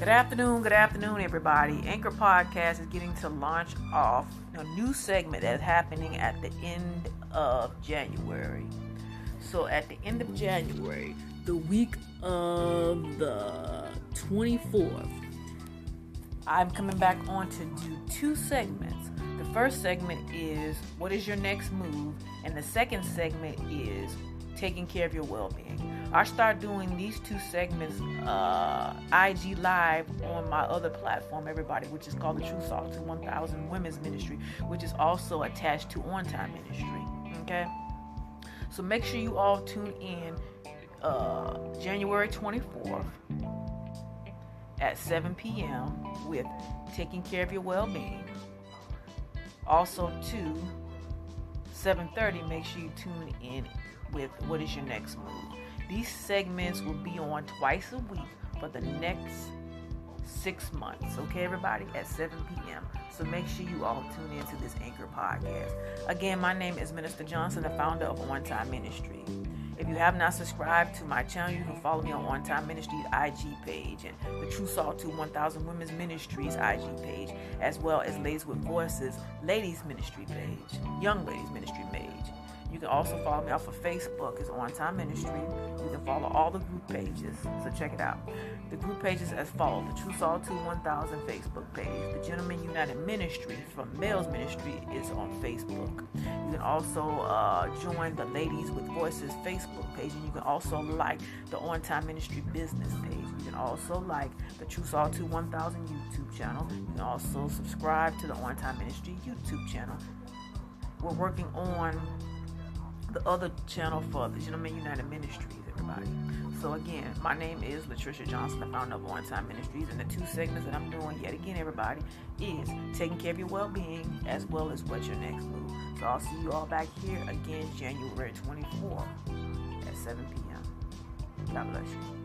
Good afternoon, good afternoon, everybody. Anchor Podcast is getting to launch off a new segment that's happening at the end of January. So, at the end of January, the week of the 24th, I'm coming back on to do two segments. The first segment is What is your next move? And the second segment is Taking care of your well being. I start doing these two segments uh, IG Live on my other platform, everybody, which is called the True Salt to 1000 Women's Ministry, which is also attached to On Time Ministry. Okay? So make sure you all tune in uh, January 24th at 7 p.m. with Taking Care of Your Well-Being. Also, to 7:30, make sure you tune in with What is Your Next Move. These segments will be on twice a week for the next six months. Okay, everybody, at 7 p.m. So make sure you all tune into this Anchor podcast. Again, my name is Minister Johnson, the founder of On Time Ministry. If you have not subscribed to my channel, you can follow me on On Time Ministries IG page and the True Salt to 1000 Women's Ministries IG page, as well as Ladies with Voices Ladies Ministry page, Young Ladies Ministry page. You can also follow me off of Facebook. It's On Time Ministry. You can follow all the group pages. So check it out. The group pages as follows: the True 2 1000 Facebook page. The Gentlemen United Ministry from Males Ministry is on Facebook. You can also uh, join the Ladies with Voices Facebook page, and you can also like the On Time Ministry business page. You can also like the True 2 1000 YouTube channel. You can also subscribe to the On Time Ministry YouTube channel. We're working on the other channel for the Gentlemen United Ministries, everybody. So again, my name is Latricia Johnson, the founder of On Time Ministries, and the two segments that I'm doing yet again, everybody, is taking care of your well-being as well as what's your next move. So I'll see you all back here again January 24th at 7 p.m. God bless you.